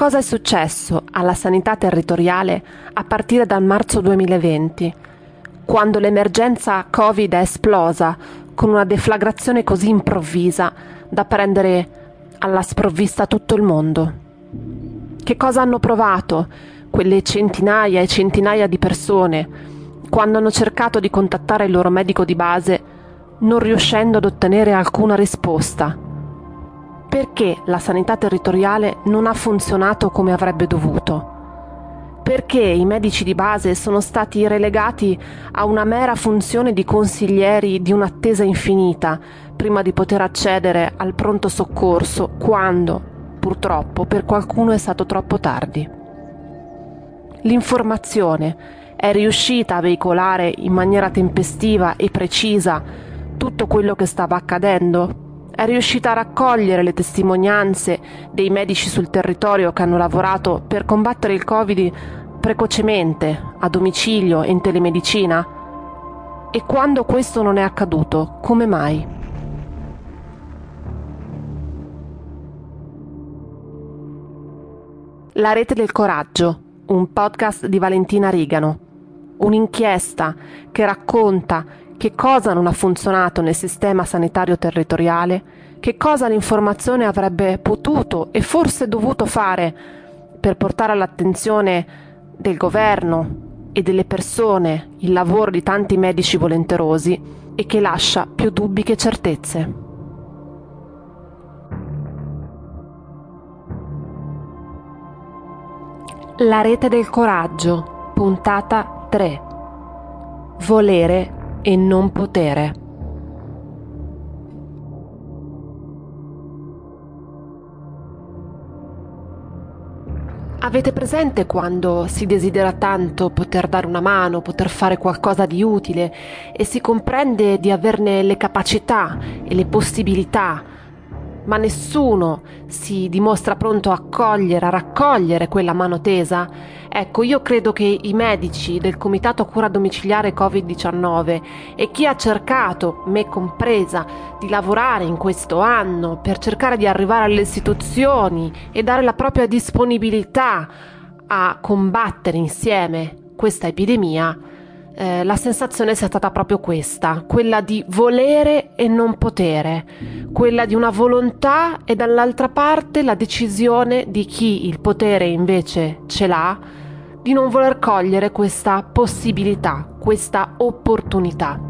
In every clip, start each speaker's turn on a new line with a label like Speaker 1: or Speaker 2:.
Speaker 1: Cosa è successo alla sanità territoriale a partire dal marzo 2020, quando l'emergenza Covid è esplosa con una deflagrazione così improvvisa da prendere alla sprovvista tutto il mondo? Che cosa hanno provato quelle centinaia e centinaia di persone quando hanno cercato di contattare il loro medico di base non riuscendo ad ottenere alcuna risposta? Perché la sanità territoriale non ha funzionato come avrebbe dovuto? Perché i medici di base sono stati relegati a una mera funzione di consiglieri di un'attesa infinita prima di poter accedere al pronto soccorso quando, purtroppo, per qualcuno è stato troppo tardi? L'informazione è riuscita a veicolare in maniera tempestiva e precisa tutto quello che stava accadendo? È riuscita a raccogliere le testimonianze dei medici sul territorio che hanno lavorato per combattere il Covid precocemente, a domicilio e in telemedicina? E quando questo non è accaduto, come mai? La rete del coraggio, un podcast di Valentina Rigano, un'inchiesta che racconta che cosa non ha funzionato nel sistema sanitario territoriale, che cosa l'informazione avrebbe potuto e forse dovuto fare per portare all'attenzione del governo e delle persone il lavoro di tanti medici volenterosi e che lascia più dubbi che certezze. La rete del coraggio, puntata 3. Volere e non potere. Avete presente quando si desidera tanto poter dare una mano, poter fare qualcosa di utile e si comprende di averne le capacità e le possibilità, ma nessuno si dimostra pronto a cogliere, a raccogliere quella mano tesa? Ecco, io credo che i medici del Comitato Cura Domiciliare Covid-19 e chi ha cercato, me compresa, di lavorare in questo anno per cercare di arrivare alle istituzioni e dare la propria disponibilità a combattere insieme questa epidemia, eh, la sensazione sia stata proprio questa, quella di volere e non potere, quella di una volontà e dall'altra parte la decisione di chi il potere invece ce l'ha di non voler cogliere questa possibilità, questa opportunità.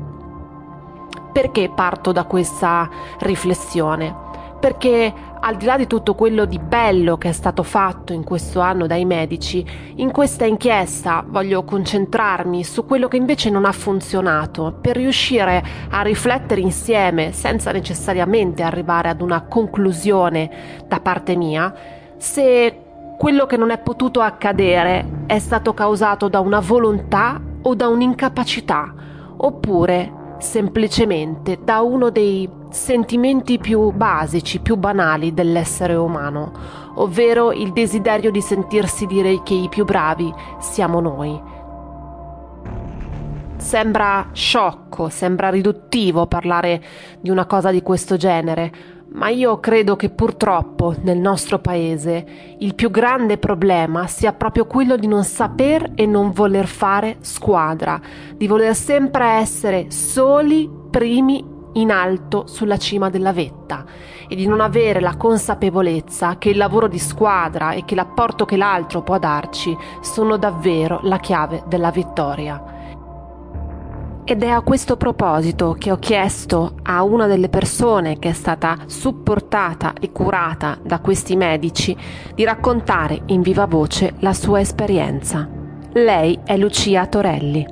Speaker 1: Perché parto da questa riflessione? Perché al di là di tutto quello di bello che è stato fatto in questo anno dai medici, in questa inchiesta voglio concentrarmi su quello che invece non ha funzionato per riuscire a riflettere insieme, senza necessariamente arrivare ad una conclusione da parte mia, se quello che non è potuto accadere è stato causato da una volontà o da un'incapacità, oppure semplicemente da uno dei sentimenti più basici, più banali dell'essere umano, ovvero il desiderio di sentirsi dire che i più bravi siamo noi. Sembra sciocco, sembra riduttivo parlare di una cosa di questo genere, ma io credo che purtroppo nel nostro paese il più grande problema sia proprio quello di non saper e non voler fare squadra, di voler sempre essere soli, primi, in alto sulla cima della vetta e di non avere la consapevolezza che il lavoro di squadra e che l'apporto che l'altro può darci sono davvero la chiave della vittoria. Ed è a questo proposito che ho chiesto a una delle persone che è stata supportata e curata da questi medici di raccontare in viva voce la sua esperienza. Lei è Lucia Torelli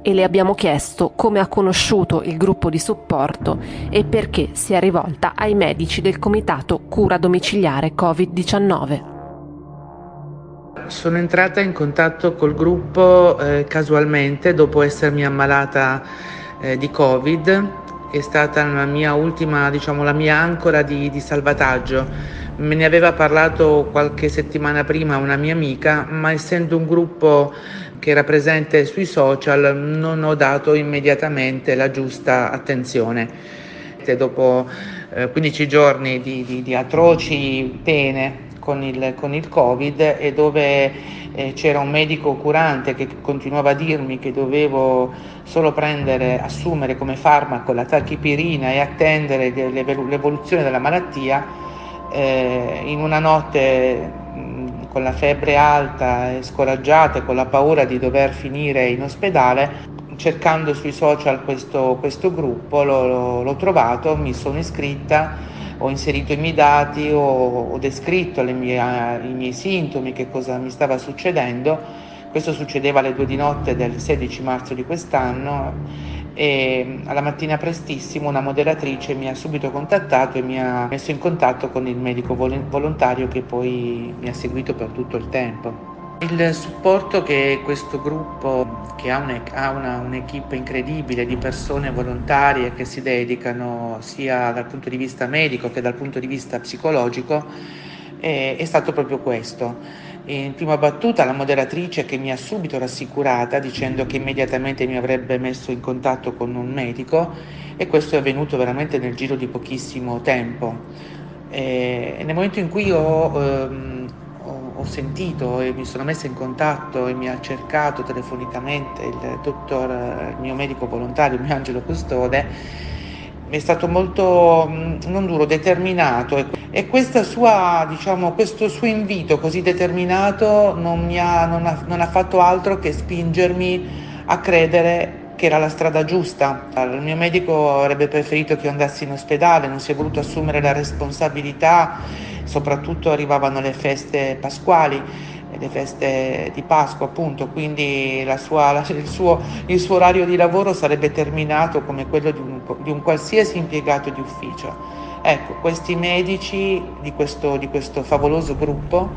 Speaker 1: e le abbiamo chiesto come ha conosciuto il gruppo di supporto e perché si è rivolta ai medici del Comitato Cura Domiciliare Covid-19
Speaker 2: sono entrata in contatto col gruppo eh, casualmente dopo essermi ammalata eh, di Covid, è stata la mia ultima, diciamo, la mia ancora di, di, salvataggio. Me ne aveva parlato qualche settimana prima una mia amica, ma essendo un gruppo che era presente sui social non ho dato immediatamente la giusta attenzione. Dopo eh, 15 giorni di, di, di atroci pene con il, con il Covid e dove eh, c'era un medico curante che continuava a dirmi che dovevo solo prendere, assumere come farmaco la tachipirina e attendere l'evoluzione della malattia, eh, in una notte con la febbre alta e scoraggiata e con la paura di dover finire in ospedale, cercando sui social questo, questo gruppo, l'ho, l'ho trovato, mi sono iscritta ho inserito i miei dati, ho, ho descritto mie, i miei sintomi, che cosa mi stava succedendo. Questo succedeva alle due di notte del 16 marzo di quest'anno e alla mattina prestissimo una moderatrice mi ha subito contattato e mi ha messo in contatto con il medico volontario che poi mi ha seguito per tutto il tempo. Il supporto che questo gruppo, che ha, un, ha una, un'equipe incredibile di persone volontarie che si dedicano sia dal punto di vista medico che dal punto di vista psicologico, è, è stato proprio questo. In prima battuta la moderatrice che mi ha subito rassicurata dicendo che immediatamente mi avrebbe messo in contatto con un medico e questo è avvenuto veramente nel giro di pochissimo tempo. E nel momento in cui ho... Ehm, sentito e mi sono messa in contatto e mi ha cercato telefonicamente il dottor, il mio medico volontario, il mio angelo custode, è stato molto, non duro, determinato e sua, diciamo, questo suo invito così determinato non, ha, non, ha, non ha fatto altro che spingermi a credere che era la strada giusta. Il mio medico avrebbe preferito che io andassi in ospedale, non si è voluto assumere la responsabilità soprattutto arrivavano le feste pasquali, le feste di Pasqua appunto, quindi sua, la, il, suo, il, suo, orario di lavoro sarebbe terminato come quello di un, di un qualsiasi impiegato di ufficio. Ecco, questi medici di questo, di questo favoloso gruppo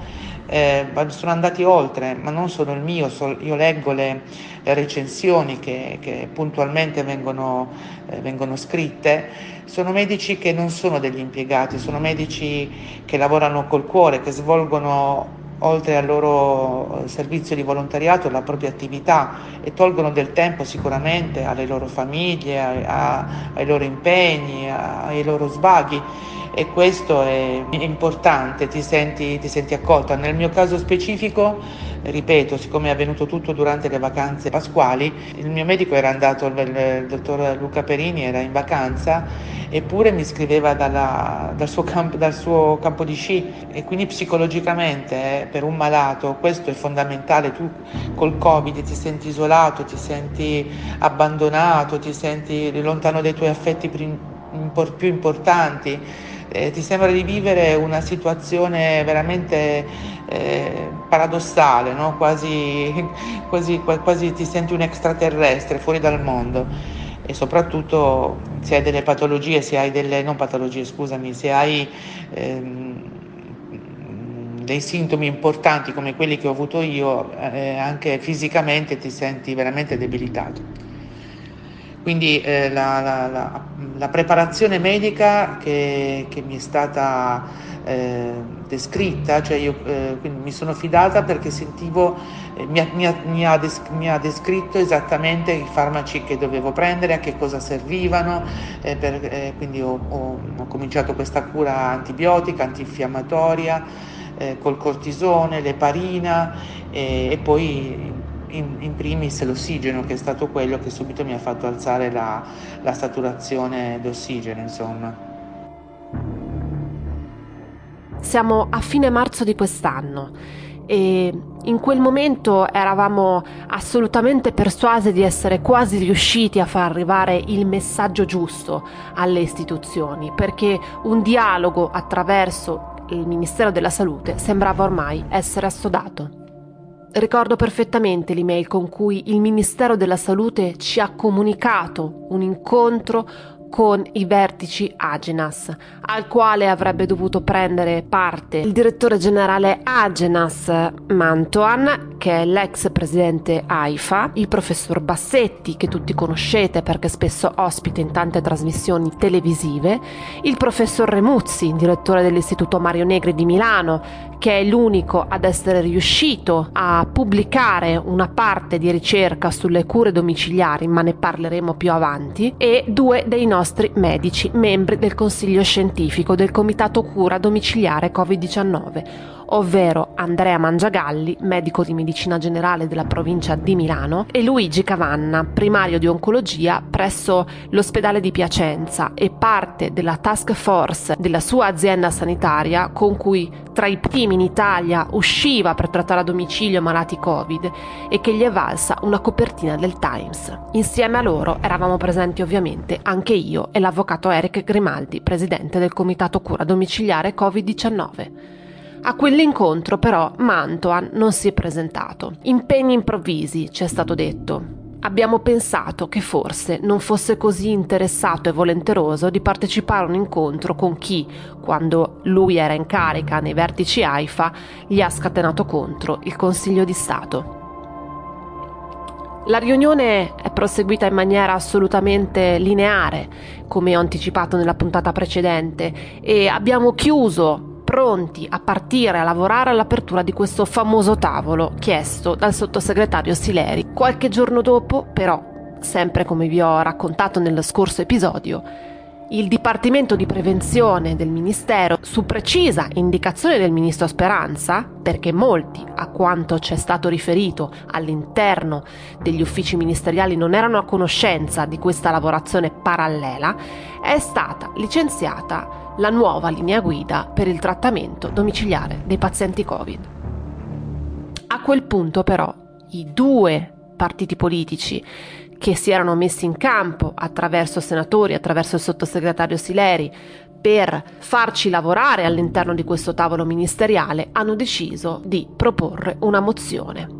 Speaker 2: eh, sono andati oltre, ma non sono il mio, so, io leggo le, le recensioni che, che puntualmente vengono, eh, vengono, scritte, sono medici che non sono degli impiegati, sono medici che lavorano col cuore, che svolgono oltre al loro eh, servizio di volontariato la propria attività e tolgono del tempo sicuramente alle loro famiglie, a, a, ai loro impegni, a, ai loro svaghi e questo è importante, ti senti, ti senti accolta. Nel mio caso specifico, ripeto, siccome è avvenuto tutto durante le vacanze pasquali, il mio medico era andato, il, dottor Luca Perini era in vacanza eppure mi scriveva dalla, dal, suo camp, dal, suo campo di sci. E quindi psicologicamente eh, per un malato questo è fondamentale, tu col Covid ti senti isolato, ti senti abbandonato, ti senti lontano dai tuoi affetti più importanti eh, ti sembra di vivere una situazione veramente eh, paradossale, no? quasi, quasi, quasi ti senti un extraterrestre fuori dal mondo e soprattutto se hai delle patologie, se hai delle, non patologie, scusami, se hai ehm, dei sintomi importanti come quelli che ho avuto io, eh, anche fisicamente ti senti veramente debilitato. Quindi eh, la, la, la, la, preparazione medica che, che mi è stata eh, descritta, cioè io eh, mi sono fidata perché sentivo, eh, mi ha, mi, ha, mi, ha des, mi, ha, descritto esattamente i farmaci che dovevo prendere, a che cosa servivano, eh, per, eh, quindi ho, ho, ho, cominciato questa cura antibiotica, antinfiammatoria, col cortisone, l'eparina e poi in, in, primis l'ossigeno che è stato quello che subito mi ha fatto alzare la, la saturazione d'ossigeno insomma.
Speaker 1: Siamo a fine marzo di quest'anno e in quel momento eravamo assolutamente persuasi di essere quasi riusciti a far arrivare il messaggio giusto alle istituzioni perché un dialogo attraverso il Ministero della Salute sembrava ormai essere assodato. Ricordo perfettamente l'email con cui il Ministero della Salute ci ha comunicato un incontro con i vertici Agenas, al quale avrebbe dovuto prendere parte il direttore generale Agenas Mantoan, che è l'ex presidente AIFA, il professor Bassetti, che tutti conoscete perché spesso ospita in tante trasmissioni televisive, il professor Remuzzi, direttore dell'Istituto Mario Negri di Milano, che è l'unico ad essere riuscito a pubblicare una parte di ricerca sulle cure domiciliari, ma ne parleremo più avanti, e due dei nostri medici, membri del Consiglio scientifico del Comitato Cura Domiciliare Covid-19 ovvero Andrea Mangiagalli, medico di medicina generale della provincia di Milano, e Luigi Cavanna, primario di oncologia presso l'ospedale di Piacenza e parte della task force della sua azienda sanitaria con cui tra i primi in Italia usciva per trattare a domicilio malati Covid e che gli è valsa una copertina del Times. Insieme a loro eravamo presenti ovviamente anche io e l'avvocato Eric Grimaldi, presidente del Comitato Cura Domiciliare Covid-19. A quell'incontro però Mantoan non si è presentato. Impegni improvvisi, ci è stato detto. Abbiamo pensato che forse non fosse così interessato e volenteroso di partecipare a un incontro con chi, quando lui era in carica nei vertici AIFA, gli ha scatenato contro il Consiglio di Stato. La riunione è proseguita in maniera assolutamente lineare, come ho anticipato nella puntata precedente, e abbiamo chiuso pronti a partire a lavorare all'apertura di questo famoso tavolo chiesto dal sottosegretario Sileri. Qualche giorno dopo, però, sempre come vi ho raccontato nello scorso episodio, il Dipartimento di Prevenzione del Ministero, su precisa indicazione del Ministro Speranza, perché molti, a quanto ci è stato riferito all'interno degli uffici ministeriali, non erano a conoscenza di questa lavorazione parallela, è stata licenziata la nuova linea guida per il trattamento domiciliare dei pazienti Covid. A quel punto però i due partiti politici che si erano messi in campo attraverso senatori, attraverso il sottosegretario Sileri, per farci lavorare all'interno di questo tavolo ministeriale, hanno deciso di proporre una mozione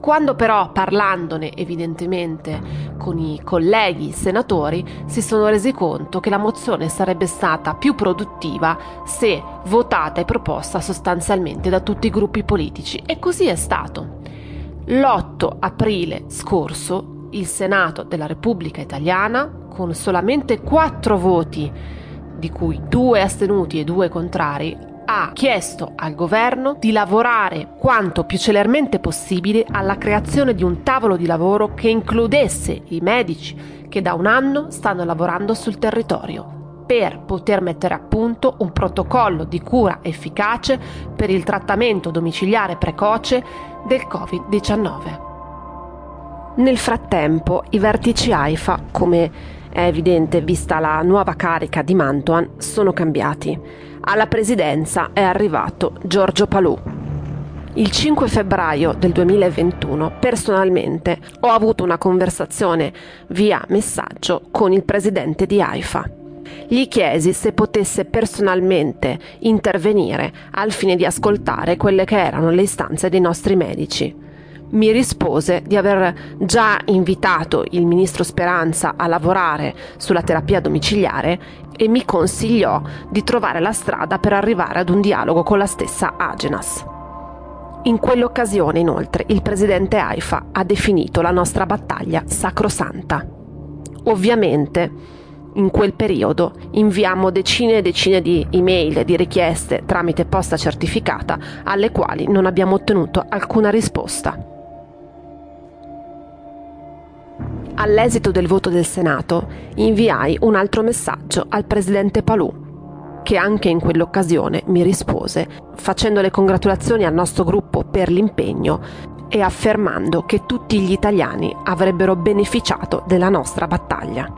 Speaker 1: quando però parlandone evidentemente con i colleghi senatori si sono resi conto che la mozione sarebbe stata più produttiva se votata e proposta sostanzialmente da tutti i gruppi politici e così è stato. L'8 aprile scorso il Senato della Repubblica Italiana, con solamente quattro voti, di cui due astenuti e due contrari, ha chiesto al governo di lavorare quanto più celermente possibile alla creazione di un tavolo di lavoro che includesse i medici che da un anno stanno lavorando sul territorio per poter mettere a punto un protocollo di cura efficace per il trattamento domiciliare precoce del Covid-19. Nel frattempo i vertici AIFA, come è evidente vista la nuova carica di Mantoan, sono cambiati alla presidenza è arrivato Giorgio Palù. Il 5 febbraio del 2021 personalmente ho avuto una conversazione via messaggio con il presidente di AIFA. Gli chiesi se potesse personalmente intervenire al fine di ascoltare quelle che erano le istanze dei nostri medici mi rispose di aver già invitato il ministro Speranza a lavorare sulla terapia domiciliare e mi consigliò di trovare la strada per arrivare ad un dialogo con la stessa Agenas. In quell'occasione, inoltre, il presidente AIFA ha definito la nostra battaglia sacrosanta. Ovviamente, in quel periodo inviamo decine e decine di email e di richieste tramite posta certificata alle quali non abbiamo ottenuto alcuna risposta. All'esito del voto del Senato inviai un altro messaggio al presidente Palù, che anche in quell'occasione mi rispose facendo le congratulazioni al nostro gruppo per l'impegno e affermando che tutti gli italiani avrebbero beneficiato della nostra battaglia.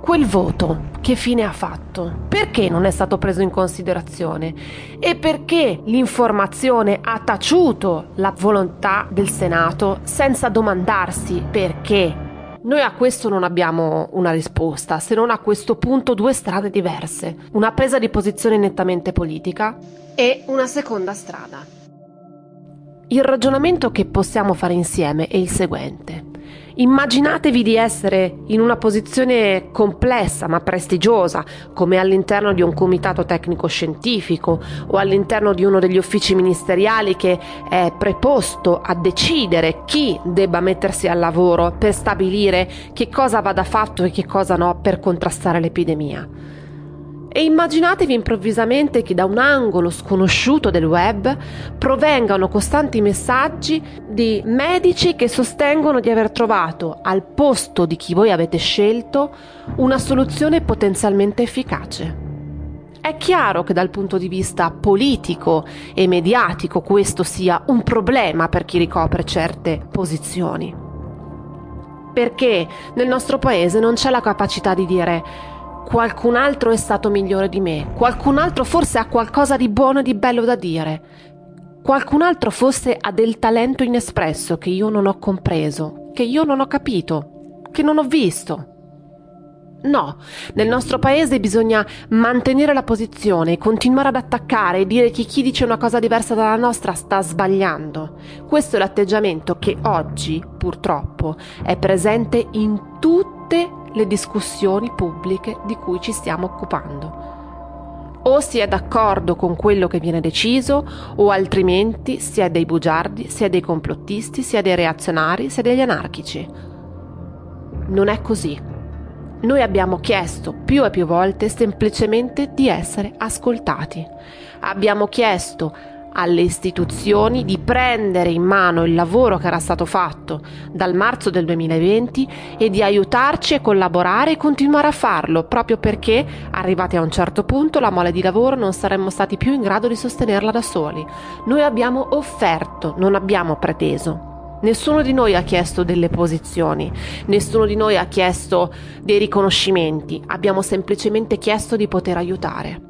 Speaker 1: Quel voto che fine ha fatto? Perché non è stato preso in considerazione? E perché l'informazione ha taciuto la volontà del Senato senza domandarsi perché noi a questo non abbiamo una risposta, se non a questo punto due strade diverse, una presa di posizione nettamente politica e una seconda strada. Il ragionamento che possiamo fare insieme è il seguente. Immaginatevi di essere in una posizione complessa ma prestigiosa, come all'interno di un comitato tecnico-scientifico o all'interno di uno degli uffici ministeriali che è preposto a decidere chi debba mettersi al lavoro per stabilire che cosa vada fatto e che cosa no per contrastare l'epidemia. E immaginatevi improvvisamente che da un angolo sconosciuto del web provengano costanti messaggi di medici che sostengono di aver trovato al posto di chi voi avete scelto una soluzione potenzialmente efficace. È chiaro che dal punto di vista politico e mediatico questo sia un problema per chi ricopre certe posizioni. Perché nel nostro paese non c'è la capacità di dire qualcun altro è stato migliore di me, qualcun altro forse ha qualcosa di buono e di bello da dire, qualcun altro forse ha del talento inespresso che io non ho compreso, che io non ho capito, che non ho visto. No, nel nostro paese bisogna mantenere la posizione, continuare ad attaccare e dire che chi dice una cosa diversa dalla nostra sta sbagliando. Questo è l'atteggiamento che oggi, purtroppo, è presente in tutte le discussioni pubbliche di cui ci stiamo occupando. O si è d'accordo con quello che viene deciso, o altrimenti si è dei bugiardi, si è dei complottisti, si è dei reazionari, si è degli anarchici. Non è così. Noi abbiamo chiesto più e più volte semplicemente di essere ascoltati. Abbiamo chiesto alle istituzioni di prendere in mano il lavoro che era stato fatto dal marzo del 2020 e di aiutarci a collaborare e continuare a farlo, proprio perché, arrivati a un certo punto, la mole di lavoro non saremmo stati più in grado di sostenerla da soli. Noi abbiamo offerto, non abbiamo preteso. Nessuno di noi ha chiesto delle posizioni, nessuno di noi ha chiesto dei riconoscimenti, abbiamo semplicemente chiesto di poter aiutare.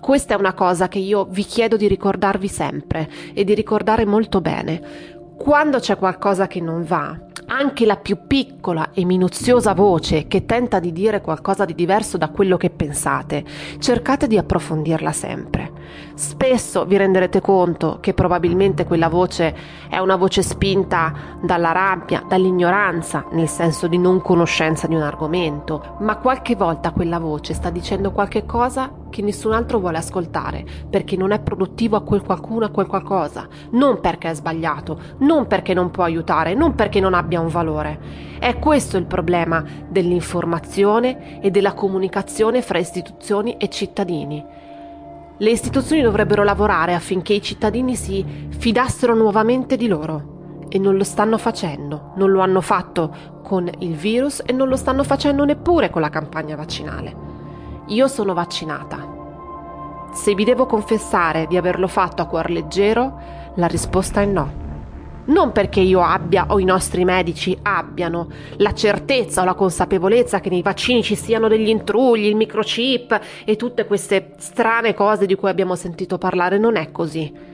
Speaker 1: Questa è una cosa che io vi chiedo di ricordarvi sempre e di ricordare molto bene. Quando c'è qualcosa che non va, anche la più piccola e minuziosa voce che tenta di dire qualcosa di diverso da quello che pensate, cercate di approfondirla sempre. Spesso vi renderete conto che probabilmente quella voce è una voce spinta dalla rabbia, dall'ignoranza, nel senso di non conoscenza di un argomento, ma qualche volta quella voce sta dicendo qualche cosa che nessun altro vuole ascoltare, perché non è produttivo a quel qualcuno, a quel qualcosa, non perché è sbagliato, non perché non può aiutare, non perché non abbia un valore. È questo il problema dell'informazione e della comunicazione fra istituzioni e cittadini. Le istituzioni dovrebbero lavorare affinché i cittadini si fidassero nuovamente di loro e non lo stanno facendo, non lo hanno fatto con il virus e non lo stanno facendo neppure con la campagna vaccinale. Io sono vaccinata. Se vi devo confessare di averlo fatto a cuor leggero, la risposta è no. Non perché io abbia o i nostri medici abbiano la certezza o la consapevolezza che nei vaccini ci siano degli intrugli, il microchip e tutte queste strane cose di cui abbiamo sentito parlare, non è così.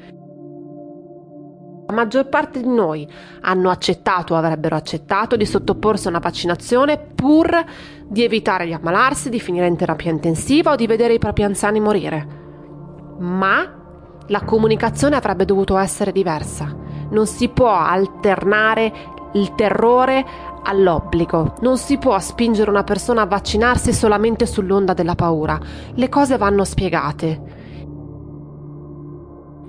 Speaker 1: La maggior parte di noi hanno accettato o avrebbero accettato di sottoporsi a una vaccinazione pur di evitare di ammalarsi, di finire in terapia intensiva o di vedere i propri anziani morire. Ma la comunicazione avrebbe dovuto essere diversa. Non si può alternare il terrore all'obbligo. Non si può spingere una persona a vaccinarsi solamente sull'onda della paura. Le cose vanno spiegate.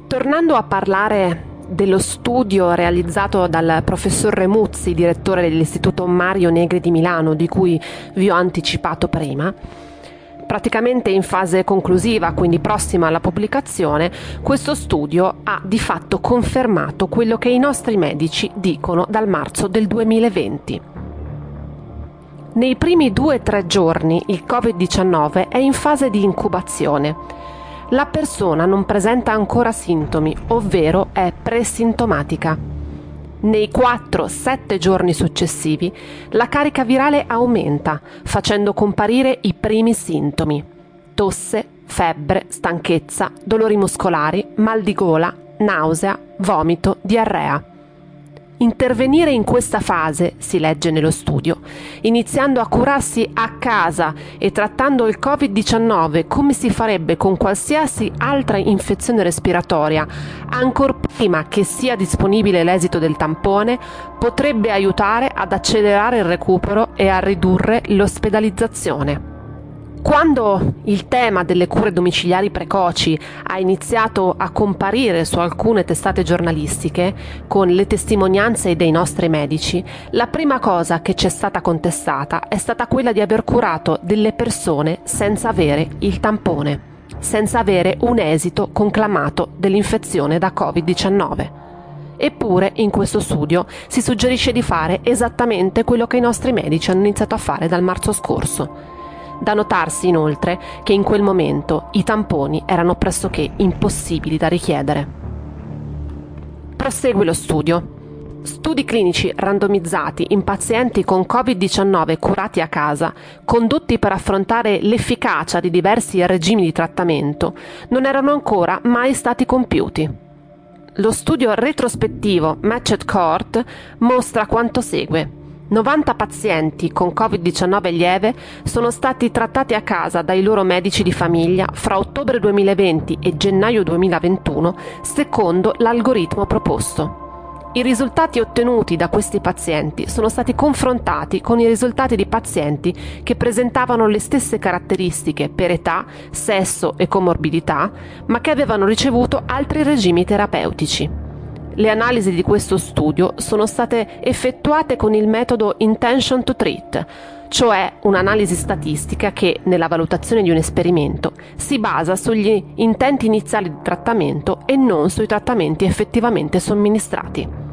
Speaker 1: Tornando a parlare dello studio realizzato dal professor Remuzzi, direttore dell'Istituto Mario Negri di Milano, di cui vi ho anticipato prima, praticamente in fase conclusiva, quindi prossima alla pubblicazione, questo studio ha di fatto confermato quello che i nostri medici dicono dal marzo del 2020. Nei primi due o tre giorni il Covid-19 è in fase di incubazione la persona non presenta ancora sintomi, ovvero è presintomatica. Nei 4-7 giorni successivi la carica virale aumenta, facendo comparire i primi sintomi: tosse, febbre, stanchezza, dolori muscolari, mal di gola, nausea, vomito, diarrea. Intervenire in questa fase, si legge nello studio, iniziando a curarsi a casa e trattando il Covid-19 come si farebbe con qualsiasi altra infezione respiratoria, ancor prima che sia disponibile l'esito del tampone, potrebbe aiutare ad accelerare il recupero e a ridurre l'ospedalizzazione. Quando il tema delle cure domiciliari precoci ha iniziato a comparire su alcune testate giornalistiche, con le testimonianze dei nostri medici, la prima cosa che ci è stata contestata è stata quella di aver curato delle persone senza avere il tampone, senza avere un esito conclamato dell'infezione da Covid-19. Eppure in questo studio si suggerisce di fare esattamente quello che i nostri medici hanno iniziato a fare dal marzo scorso Da notarsi inoltre che in quel momento i tamponi erano pressoché impossibili da richiedere. Prosegue lo studio. Studi clinici randomizzati in pazienti con Covid-19 curati a casa, condotti per affrontare l'efficacia di diversi regimi di trattamento, non erano ancora mai stati compiuti. Lo studio retrospettivo Matched Court mostra quanto segue. 90 pazienti con Covid-19 lieve sono stati trattati a casa dai loro medici di famiglia fra ottobre 2020 e gennaio 2021 secondo l'algoritmo proposto. I risultati ottenuti da questi pazienti sono stati confrontati con i risultati di pazienti che presentavano le stesse caratteristiche per età, sesso e comorbidità, ma che avevano ricevuto altri regimi terapeutici. Le analisi di questo studio sono state effettuate con il metodo Intention to Treat, cioè un'analisi statistica che, nella valutazione di un esperimento, si basa sugli intenti iniziali di trattamento e non sui trattamenti effettivamente somministrati.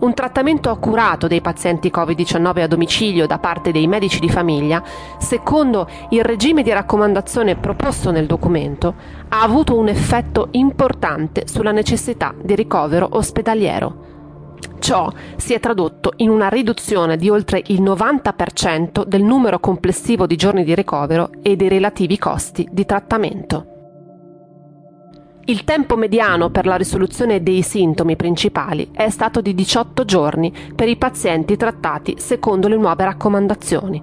Speaker 1: Un trattamento accurato dei pazienti Covid-19 a domicilio da parte dei medici di famiglia, secondo il regime di raccomandazione proposto nel documento, ha avuto un effetto importante sulla necessità di ricovero ospedaliero. Ciò si è tradotto in una riduzione di oltre il 90% del numero complessivo di giorni di ricovero e dei relativi costi di trattamento. Il tempo mediano per la risoluzione dei sintomi principali è stato di 18 giorni per i pazienti trattati secondo le nuove raccomandazioni,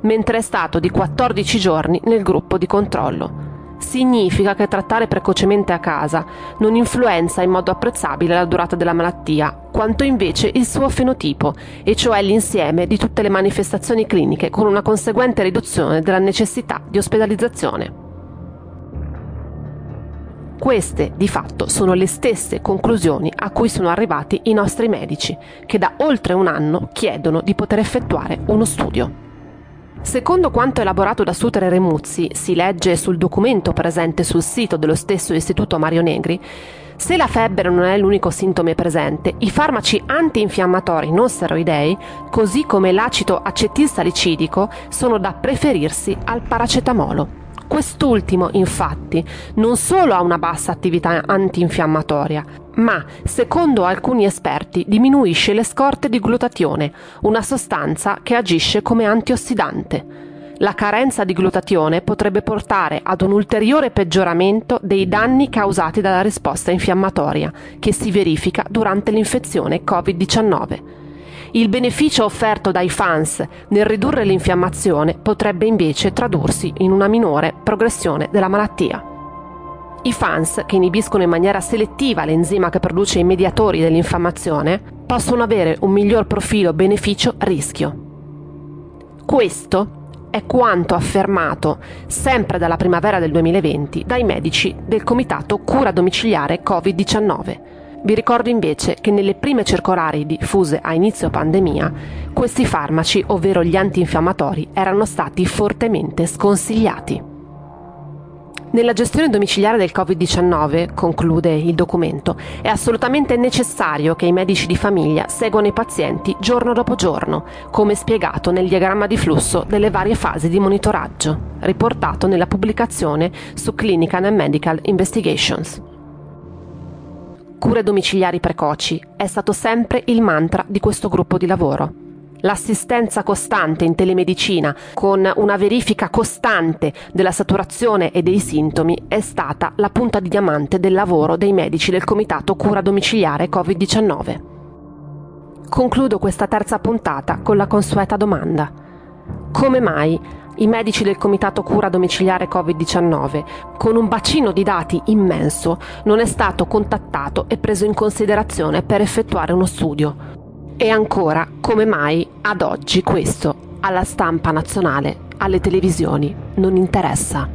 Speaker 1: mentre è stato di 14 giorni nel gruppo di controllo. Significa che trattare precocemente a casa non influenza in modo apprezzabile la durata della malattia, quanto invece il suo fenotipo, e cioè l'insieme di tutte le manifestazioni cliniche con una conseguente riduzione della necessità di ospedalizzazione. Queste, di fatto, sono le stesse conclusioni a cui sono arrivati i nostri medici, che da oltre un anno chiedono di poter effettuare uno studio. Secondo quanto elaborato da Suter e Remuzzi, si legge sul documento presente sul sito dello stesso Istituto Mario Negri, se la febbre non è l'unico sintomo presente, i farmaci antinfiammatori non steroidei, così come l'acido acetilsalicidico, sono da preferirsi al paracetamolo. Quest'ultimo, infatti, non solo ha una bassa attività antinfiammatoria, ma, secondo alcuni esperti, diminuisce le scorte di glutatione, una sostanza che agisce come antiossidante. La carenza di glutatione potrebbe portare ad un ulteriore peggioramento dei danni causati dalla risposta infiammatoria, che si verifica durante l'infezione Covid-19. Il beneficio offerto dai fans nel ridurre l'infiammazione potrebbe invece tradursi in una minore progressione della malattia. I fans, che inibiscono in maniera selettiva l'enzima che produce i mediatori dell'infiammazione, possono avere un miglior profilo beneficio-rischio. Questo è quanto affermato sempre dalla primavera del 2020 dai medici del Comitato Cura Domiciliare Covid-19 vi ricordo invece che nelle prime circolari diffuse a inizio pandemia, questi farmaci, ovvero gli antinfiammatori, erano stati fortemente sconsigliati. Nella gestione domiciliare del Covid-19, conclude il documento, è assolutamente necessario che i medici di famiglia seguano i pazienti giorno dopo giorno, come spiegato nel diagramma di flusso delle varie fasi di monitoraggio, riportato nella pubblicazione su Clinical and Medical Investigations. Cure domiciliari precoci è stato sempre il mantra di questo gruppo di lavoro. L'assistenza costante in telemedicina con una verifica costante della saturazione e dei sintomi è stata la punta di diamante del lavoro dei medici del Comitato Cura Domiciliare Covid-19. Concludo questa terza puntata con la consueta domanda. Come mai i medici del Comitato Cura Domiciliare Covid-19, con un bacino di dati immenso, non è stato contattato e preso in considerazione per effettuare uno studio. E ancora, come mai ad oggi questo alla stampa nazionale, alle televisioni, non interessa?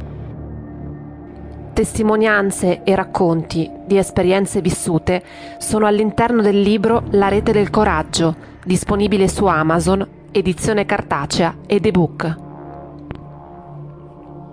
Speaker 1: Testimonianze e racconti di esperienze vissute sono all'interno del libro La rete del coraggio, disponibile su Amazon, edizione cartacea ed ebook